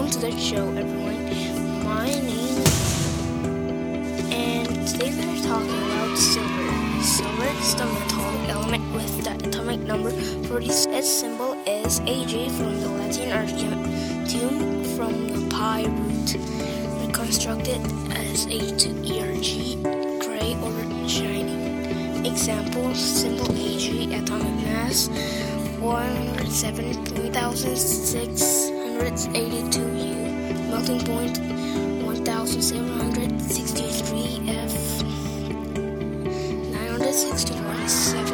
welcome to the show, everyone. My name and today we're talking about silver. Silver is the metal element with the atomic number 40. Its symbol is Ag from the Latin argentum from the PIE root, reconstructed as A2ERG, gray or shining. Example symbol Ag, atomic mass 107.682 U, melting point 1763 F, 961 7.